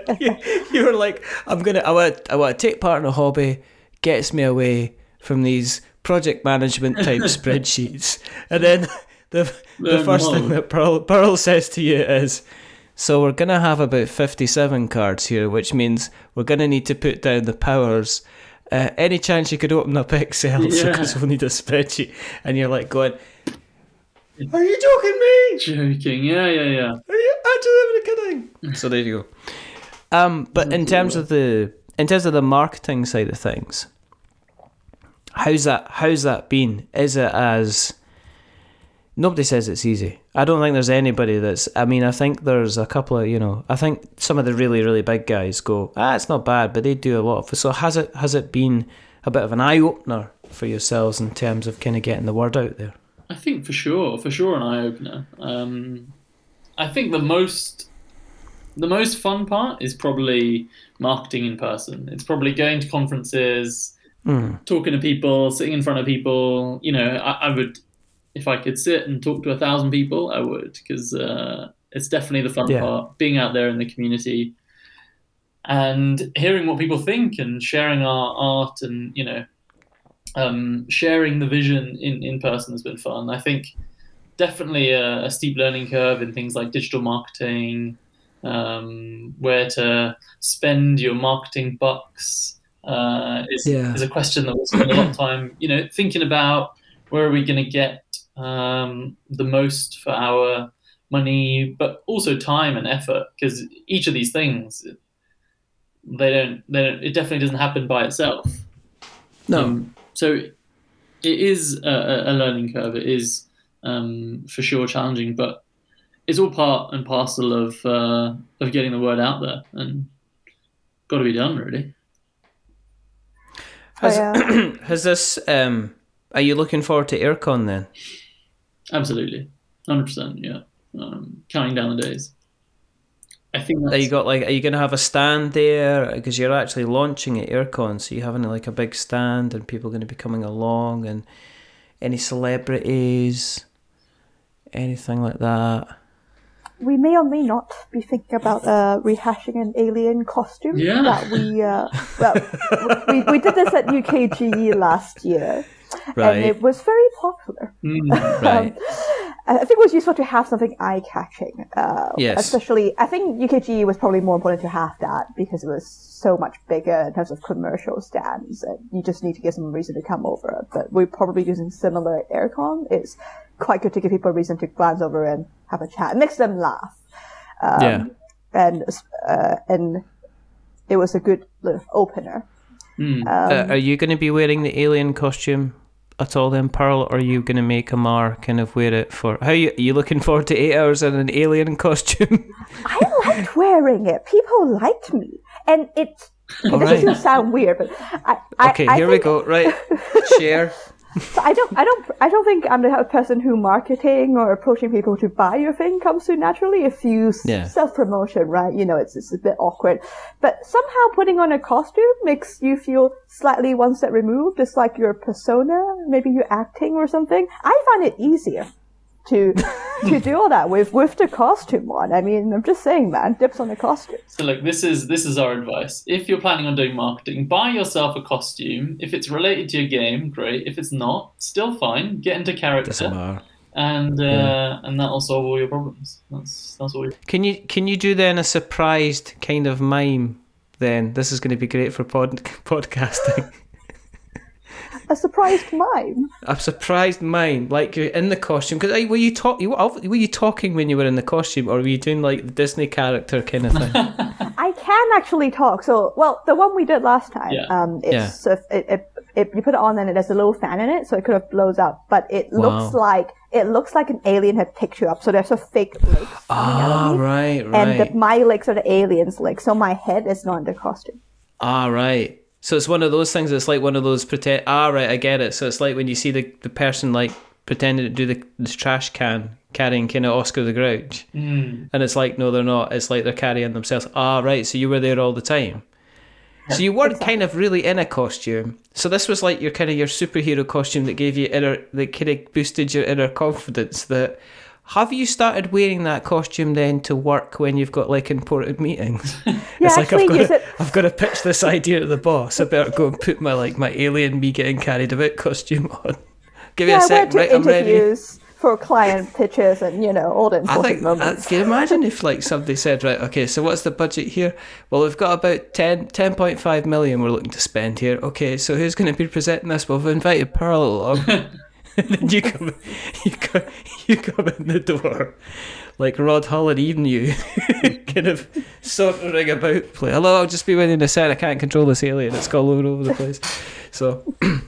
you were like, I'm gonna, I want, I want to take part in a hobby, gets me away from these project management type spreadsheets, and then the the Um, first thing that Pearl, Pearl says to you is, so we're gonna have about fifty-seven cards here, which means we're gonna need to put down the powers. Uh, any chance you could open up Excel Yeah. because we'll need a spreadsheet, and you're like going, "Are you joking me? joking. Yeah, yeah, yeah. Are you actually having a kidding? so there you go. Um, but in terms of the in terms of the marketing side of things, how's that how's that been? Is it as nobody says it's easy. I don't think there's anybody that's I mean, I think there's a couple of, you know, I think some of the really, really big guys go, ah, it's not bad, but they do a lot of so has it has it been a bit of an eye opener for yourselves in terms of kind of getting the word out there? I think for sure, for sure, an eye opener. Um, I think the most, the most fun part is probably marketing in person. It's probably going to conferences, Mm. talking to people, sitting in front of people. You know, I, I would, if I could sit and talk to a thousand people, I would, because uh, it's definitely the fun Yeah. part, being out there in the community and hearing what people think and sharing our art and you know um, sharing the vision in, in person has been fun. I think definitely a, a steep learning curve in things like digital marketing, um, where to spend your marketing bucks uh, is, Yeah. is a question that we'll spend a lot of time, you know, thinking about where are we going to get um, the most for our money, but also time and effort, because each of these things, they don't, they don't, it definitely doesn't happen by itself. No. Um, so it is a- a, a learning curve. It is um, for sure challenging, but it's all part and parcel of uh, of getting the word out there, and got to be done really. Has, Oh, yeah. has this um are you looking forward to AireCon then? Absolutely, hundred percent. Yeah, um, counting down the days. I think Are you got like are you gonna have a stand there because you're actually launching at AireCon so you having like a big stand and people going to be coming along and any celebrities anything like that We may or may not be thinking about uh, rehashing an alien costume Yeah. that we uh, well we, we did this at UKGE last year, and it was very popular. Mm, right I think it was useful to have something eye catching. Uh, Yes. Especially, I think UKGE was probably more important to have that because it was so much bigger in terms of commercial stands, and you just need to give some reason to come over. But we're probably using similar AireCon. It's quite good to give people a reason to glance over and have a chat. It makes them laugh. Um, yeah And uh, and it was a good little opener. mm. uh, are you going to be wearing the alien costume at all then Pearl or are you going to make Amar kind of wear it for how you, are you looking forward to eight hours in an alien costume I liked wearing it. People liked me, and it. All This is right. gonna sound weird, but I. I okay I here we go right share So I don't, I don't, I don't think I'm the type of person who marketing or approaching people to buy your thing comes to naturally. If you s- Yeah. self promotion, right? You know, it's it's a bit awkward, but somehow putting on a costume makes you feel slightly one step removed. It's like your persona, maybe you're acting or something. I find it easier to to do all that with with the costume one. I mean, I'm just saying, man, dips on the costume. So look, this is this is our advice. If you're planning on doing marketing, buy yourself a costume. If it's related to your game, great. If it's not, still fine. Get into Doesn't character, matter. and uh, and that'll solve all your problems. That's that's all. You... Can you can you do then a surprised kind of mime? Then this is going to be great for pod, podcasting. A surprised mime. a surprised mime, like you're in the costume. Because were you talk? You were you talking when you were in the costume, or were you doing like the Disney character kind of thing? I can actually talk. So, well, the one we did last time, Yeah. um, it's Yeah. sort of- it, it, it, you put it on and it has a little fan in it, so it kind of blows up. But it looks like it looks like an alien had picked you up. So there's a fake legs ah, of right, right. and the, my legs are the alien's legs. So my head is not in the costume. Ah, right. So it's one of those things. It's like one of those pretend. Ah, right. I get it. So it's like when you see the, the person like pretending to do the, the trash can carrying kind of Oscar the Grouch, Mm. and it's like no, they're not. It's like they're carrying themselves. Ah, right. So you were there all the time. So you weren't kind of really in a costume. So this was like your kind of your superhero costume that gave you inner, that kind of boosted your inner confidence. That have you started wearing that costume then to work when you've got like important meetings? Yeah, it's like I've got, to, said- I've got to pitch this idea to the boss. I better go and put my like my alien me getting carried about costume on. Give me Yeah, a I sec, right? I'm ready. interviews for client pitches and you know all the I think. Uh, moments. can you imagine if like somebody said, right, okay, so what's the budget here? Well, we've got about 10, 10.5 million we're looking to spend here. Okay, so who's going to be presenting this? Well, we've invited Pearl along. and then you come, you come, you come in the door, like Rod Hull and Emu, you kind of sauntering about. Play, hello, I'll just be with you in a sec. I can't control this alien. It's all over, over the place. So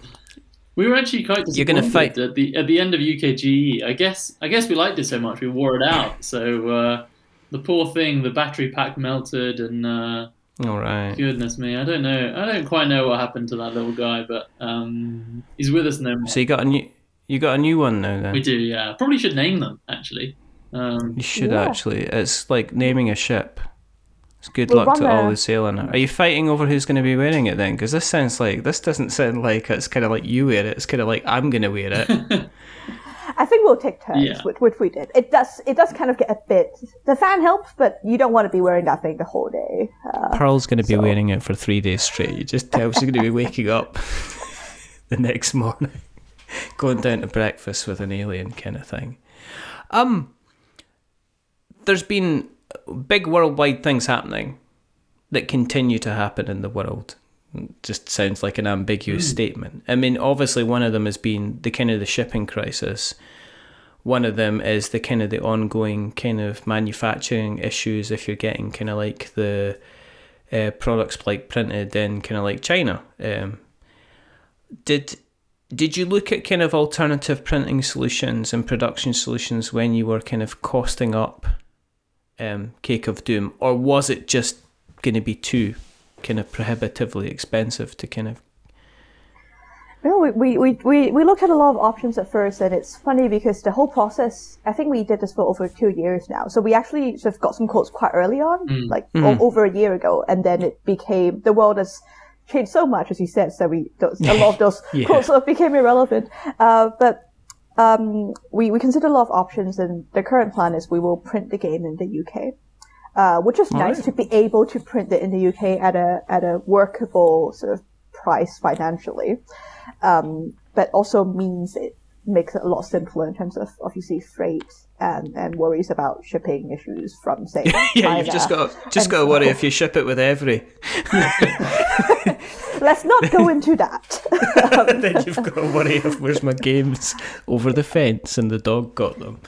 We were actually quite You're gonna fight- at the at the end of UKGE. I guess I guess we liked it so much we wore it out. So uh, the poor thing, the battery pack melted, and uh, all right. goodness me, I don't know. I don't quite know what happened to that little guy, but um, he's with us no more. So you got a new, you got a new one now then. We do, yeah. Probably should name them actually. Um, You should Yeah. actually. It's like naming a ship. It's good We'll luck to all a- who sail in it. Are you fighting over who's going to be wearing it then? Because this sounds like this doesn't sound like it's kind of like you wear it. It's kind of like I'm going to wear it. I think we'll take turns, Yeah. which, which we did. It does it does kind of get a bit. The fan helps, but you don't want to be wearing that thing the whole day. Uh, Pearl's going to be So- wearing it for three days straight. You just tell she's going to be waking up the next morning, going down to breakfast with an alien kind of thing. Um, there's been big worldwide things happening that continue to happen in the world. Just sounds like an ambiguous statement. I mean, obviously, one of them has been the kind of the shipping crisis. One of them is the kind of the ongoing kind of manufacturing issues. If you're getting kind of like the uh, products like printed in kind of like China, um, did did you look at kind of alternative printing solutions and production solutions when you were kind of costing up um, Cake of Doom, or was it just going to be too kind of prohibitively expensive to kind of? No, we, we, we, we, we looked at a lot of options at first, and it's funny because the whole process, I think we did this for over two years now. So we actually sort of got some quotes quite early on, like o- over a year ago, and then it became, the world has changed so much, as you said, so we, those, a lot of those Yeah. quotes sort of became irrelevant. Uh, but um, we, we considered a lot of options, and the current plan is we will print the game in the UK. Uh, which is nice to be able to print it in the UK at a at a workable sort of price financially um, but also means it makes it a lot simpler in terms of obviously freight and, and worries about shipping issues from say Yeah, you've just got just got to worry if you ship it with every, Let's not go into that. then you've got to worry of where's my games over the fence and the dog got them.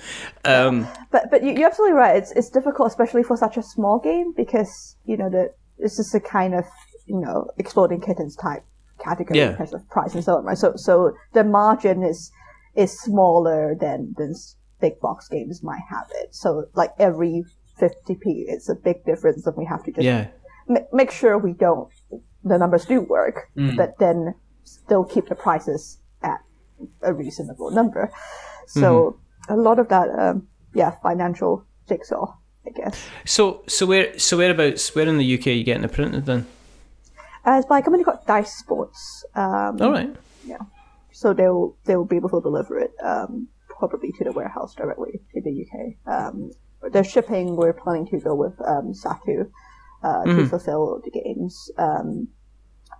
Um, but but you- you're absolutely right. It's it's difficult, especially for such a small game, because you know the this is a kind of you know exploding kittens type category Yeah. in terms of price and so on. Right. So so the margin is is smaller than than big box games might have it. So like every 50p, it's a big difference, and we have to just yeah, ma- make sure we don't the numbers do work, Mm. but then still keep the prices at a reasonable number. So a lot of that, um, yeah, financial jigsaw, I guess. So so where so whereabouts where in the UK are you getting it printed then? Uh, it's by a company called Dice Sports. Um, All right. Yeah. So they'll they'll be able to deliver it um, probably to the warehouse directly to the UK. Um, the shipping we're planning to go with um, Zatu uh, to fulfill the games. Um,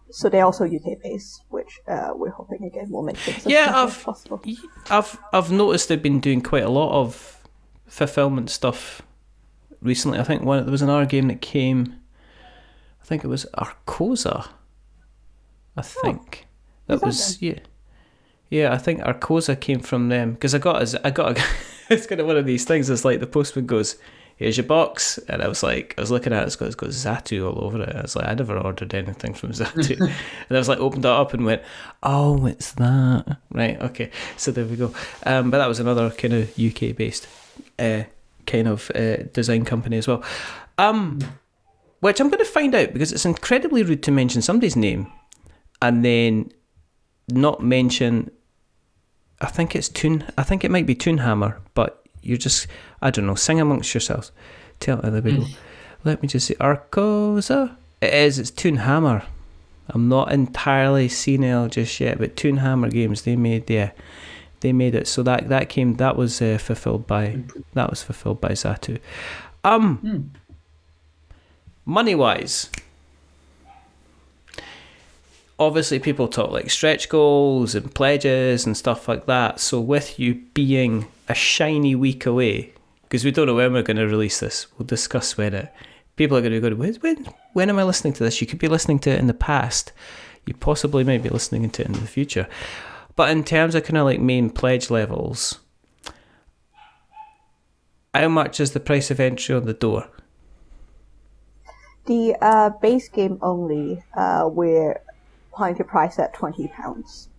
so they're also UK based, which uh, we're hoping again will make things Yeah, I've possible. I've I've noticed they've been doing quite a lot of fulfillment stuff recently. I think one there was an another game that came. I think it was Arcosa. I think that is that was yeah, yeah. I think Arcosa came from them because I got as I got a, it's kind of one of these things. It's like the postman goes, "Here's your box," and I was like, I was looking at it, it's got, it's got Zatu all over it. I was like, I never ordered anything from Zatu, and I was like, opened it up and went, "Oh, it's that." Right, okay. So there we go. Um, but that was another kind of UK based, uh, kind of uh, design company as well. Um, which I'm going to find out because it's incredibly rude to mention somebody's name and then not mention. I think it's Toon. I think it might be Toonhammer, but you're just I don't know. Sing amongst yourselves. Tell other people. go. Let me just say Arcosa. It is. It's Toonhammer. I'm not entirely senile just yet, but Toonhammer Games they made yeah, they made it. So that that came that was uh, fulfilled by that was fulfilled by Zatu. Um, money wise, obviously people talk like stretch goals and pledges and stuff like that. So with you being a shiny week away, because we don't know when we're going to release this, we'll discuss when it. People are going to go, when, when, when am I listening to this? You could be listening to it in the past. You possibly might be listening to it in the future. But in terms of kind of like main pledge levels, how much is the price of entry on the door? The uh, base game only, uh, planning to price at twenty pounds.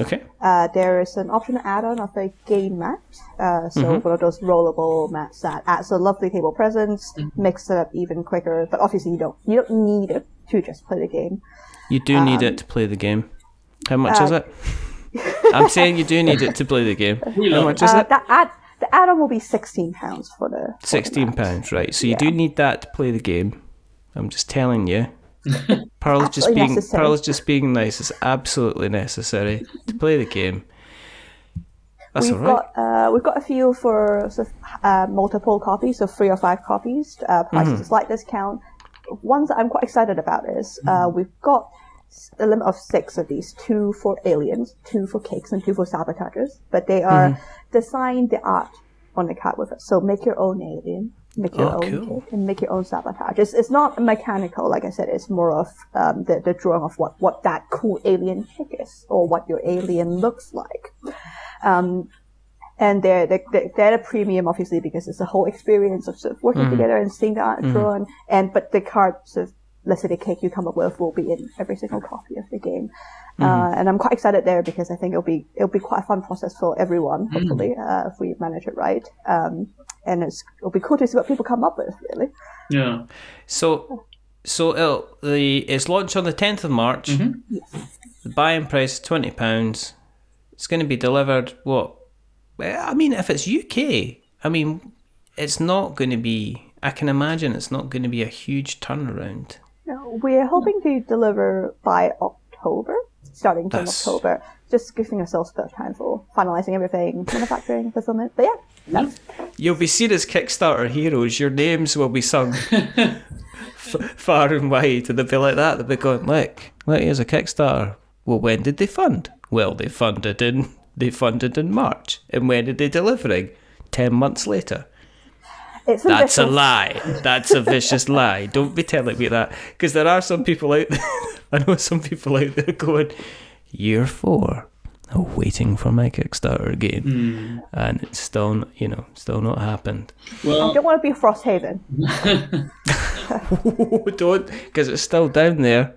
Okay. Uh, there is an optional add-on of a game mat. Uh, so Mm-hmm. one of those rollable mats that adds a lovely table presence, makes it up even quicker. But obviously, you don't you don't need it to just play the game. You do need it to play the game. How much is it? I'm saying you do need it to play the game. How much it. is Uh, it? that add the add-on will be sixteen pounds for the for the Sixteen mat. pounds, right? So you do need that to play the game. I'm just telling you. Pearl's just being necessary. Pearl's just being nice. It's absolutely necessary to play the game. That's We've all right. got uh, we've got a few for sort of, uh, multiple copies, so three or five copies. Uh, prices Mm-hmm. a slight discount. Ones that I'm quite excited about is uh, we've got a limit of six of these: two for aliens, two for cakes, and two for sabotagers. But they are Mm-hmm. designed the art on the card with it. So make your own alien, make your Oh, own cool. and make your own sabotage. It's, it's not mechanical, like I said. It's more of um, the the drawing of what what that cool alien cake is, or what your alien looks like. Um, and they're, they're, they're they're a premium obviously because it's a whole experience of sort of working together and seeing the art drawn. And but the cards of let's say the cake you come up with will be in every single copy of the game. Uh, and I'm quite excited there because I think it'll be it'll be quite a fun process for everyone hopefully uh, if we manage it right. Um, and it's, it'll be cool to see what people come up with really Yeah. So, so it'll, the it's launched on the tenth of March. Mm-hmm. The buying price is twenty pounds. It's going to be delivered. What? Well, I mean, if it's UK, I mean, it's not going to be. I can imagine it's not going to be a huge turnaround. No, we're hoping to deliver by October, starting from That's- October. Just giving ourselves a bit of time for finalizing everything, manufacturing, fulfillment. But yeah, You'll be seen as Kickstarter heroes. Your names will be sung f- far and wide, and they'll be like that. They'll be going, "Look, look, here's a Kickstarter." Well, when did they fund? Well, they funded in they funded in March, and when are they delivering? Ten months later. it's That's a lie. That's a vicious lie. Don't be telling me that, because there are some people out there. I know some people out there going, "Year four, waiting for my Kickstarter game," and it's still, n- you know, still not happened. Well, I don't want to be Frosthaven. Don't, because it's still down there.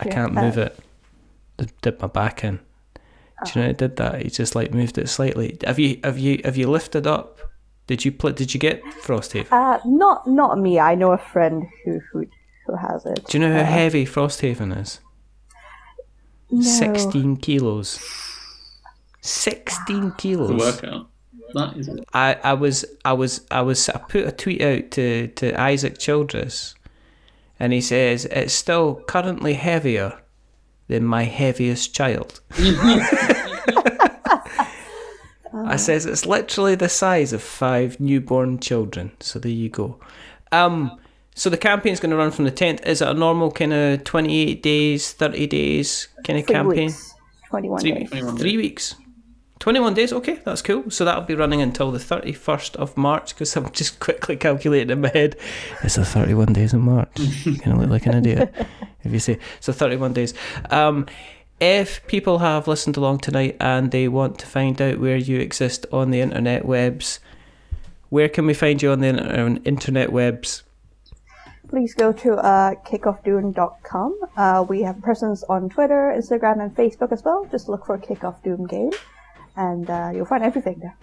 I can't Uh, move it. Just dip my back in. Do you know it did that? He just like moved it slightly. Have you have you have you lifted up? Did you pl- Did you get Frosthaven? Uh, not not me. I know a friend who who who has it. Do you know how Uh, heavy Frosthaven is? No. 16 kilos. 16 The kilos. workout. That is it. I, I was I was I was I put a tweet out to, to Isaac Childres and he says it's still currently heavier than my heaviest child. I says it's literally the size of five newborn children. So there you go. Um so the campaign's going to run from the 10th. Is it a normal kind of 28 days, 30 days kind of Three campaign? weeks. 21 Three, days. 21 three weeks. 21 days, okay, that's cool. So that'll be running until the 31st of March because I'm just quickly calculating in my head. It's the 31 days in March. you kind of look like an idiot if you say so 31 days. Um, if people have listened along tonight and they want to find out where you exist on the internet webs, where can we find you on the internet webs? Please go to uh, cakeofdoom.com. Uh, we have presence on Twitter, Instagram, and Facebook as well. Just look for Cake of Doom Game, and uh, you'll find everything there.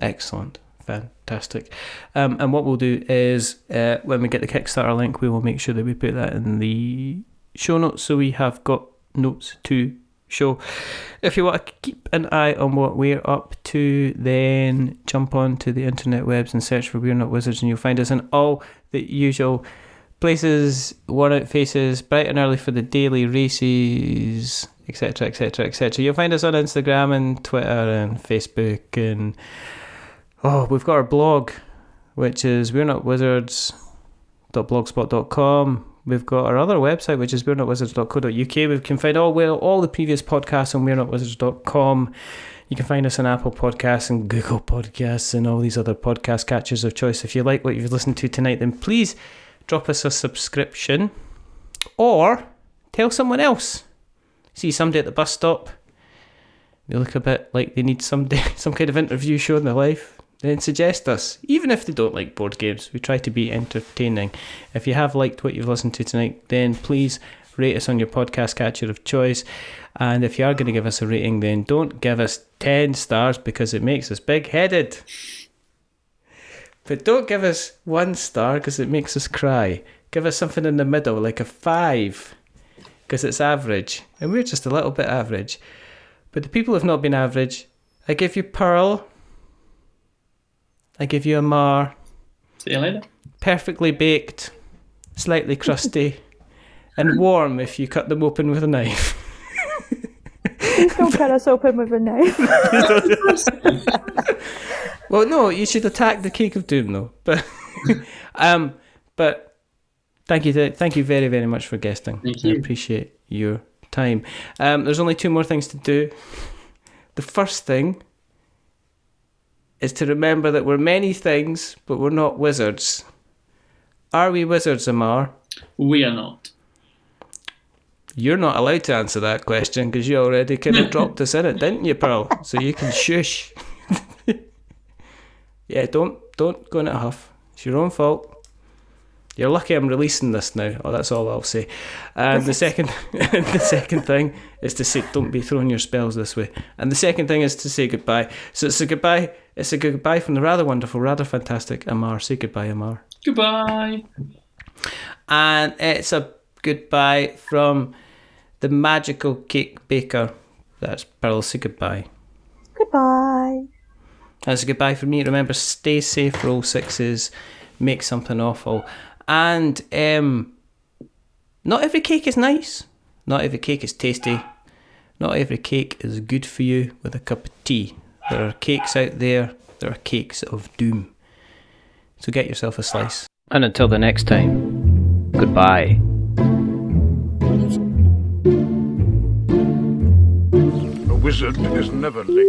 Excellent. Fantastic. Um, and what we'll do is uh, when we get the Kickstarter link, we will make sure that we put that in the show notes so we have got notes to show. If you want to keep an eye on what we're up to, then jump on to the internet webs and search for We're Not Wizards, and you'll find us in all the usual places, worn out faces, bright and early for the daily races, etc., etc., etc. You'll find us on Instagram and Twitter and Facebook and Oh, we've got our blog, which is we're not wizards.blogspot.com. We've got our other website, which is we're not wizards.co.uk. We can find all well all the previous podcasts on we're not wizards.com. You can find us on Apple Podcasts and Google Podcasts and all these other podcast catchers of choice. If you like what you've listened to tonight, then please drop us a subscription or tell someone else. See somebody at the bus stop, they look a bit like they need some some kind of interview show in their life, then suggest us. Even if they don't like board games, we try to be entertaining. If you have liked what you've listened to tonight, then please rate us on your podcast catcher of choice. And if you are going to give us a rating, then don't give us 10 stars because it makes us big headed. But don't give us one star because it makes us cry. Give us something in the middle, like a five, because it's average. And we're just a little bit average. But the people have not been average. I give you Pearl. I give you Amar. See you later. Perfectly baked, slightly crusty, and warm if you cut them open with a knife. Please don't cut us open with a knife. Well, no, you should attack the cake of doom, though. But, um, but thank you, to, thank you very, very much for guesting. Thank you. I appreciate your time. Um, there's only two more things to do. The first thing is to remember that we're many things, but we're not wizards. Are we wizards, Amar? We are not. You're not allowed to answer that question because you already kind of dropped us in it, didn't you, Pearl? So you can shush. yeah, don't don't go in a huff. It's your own fault. You're lucky I'm releasing this now. Oh, that's all I'll say. And the second, the second thing is to say, don't be throwing your spells this way. And the second thing is to say goodbye. So it's a goodbye. It's a goodbye from the rather wonderful, rather fantastic Amar. Say goodbye, Amar. Goodbye. And it's a goodbye from the magical cake baker. That's Pearl. Say goodbye. Goodbye. That's a goodbye for me. Remember, stay safe, roll sixes, make something awful. And um, not every cake is nice. Not every cake is tasty. Not every cake is good for you with a cup of tea. There are cakes out there, there are cakes of doom. So get yourself a slice. And until the next time, goodbye. A wizard is never late.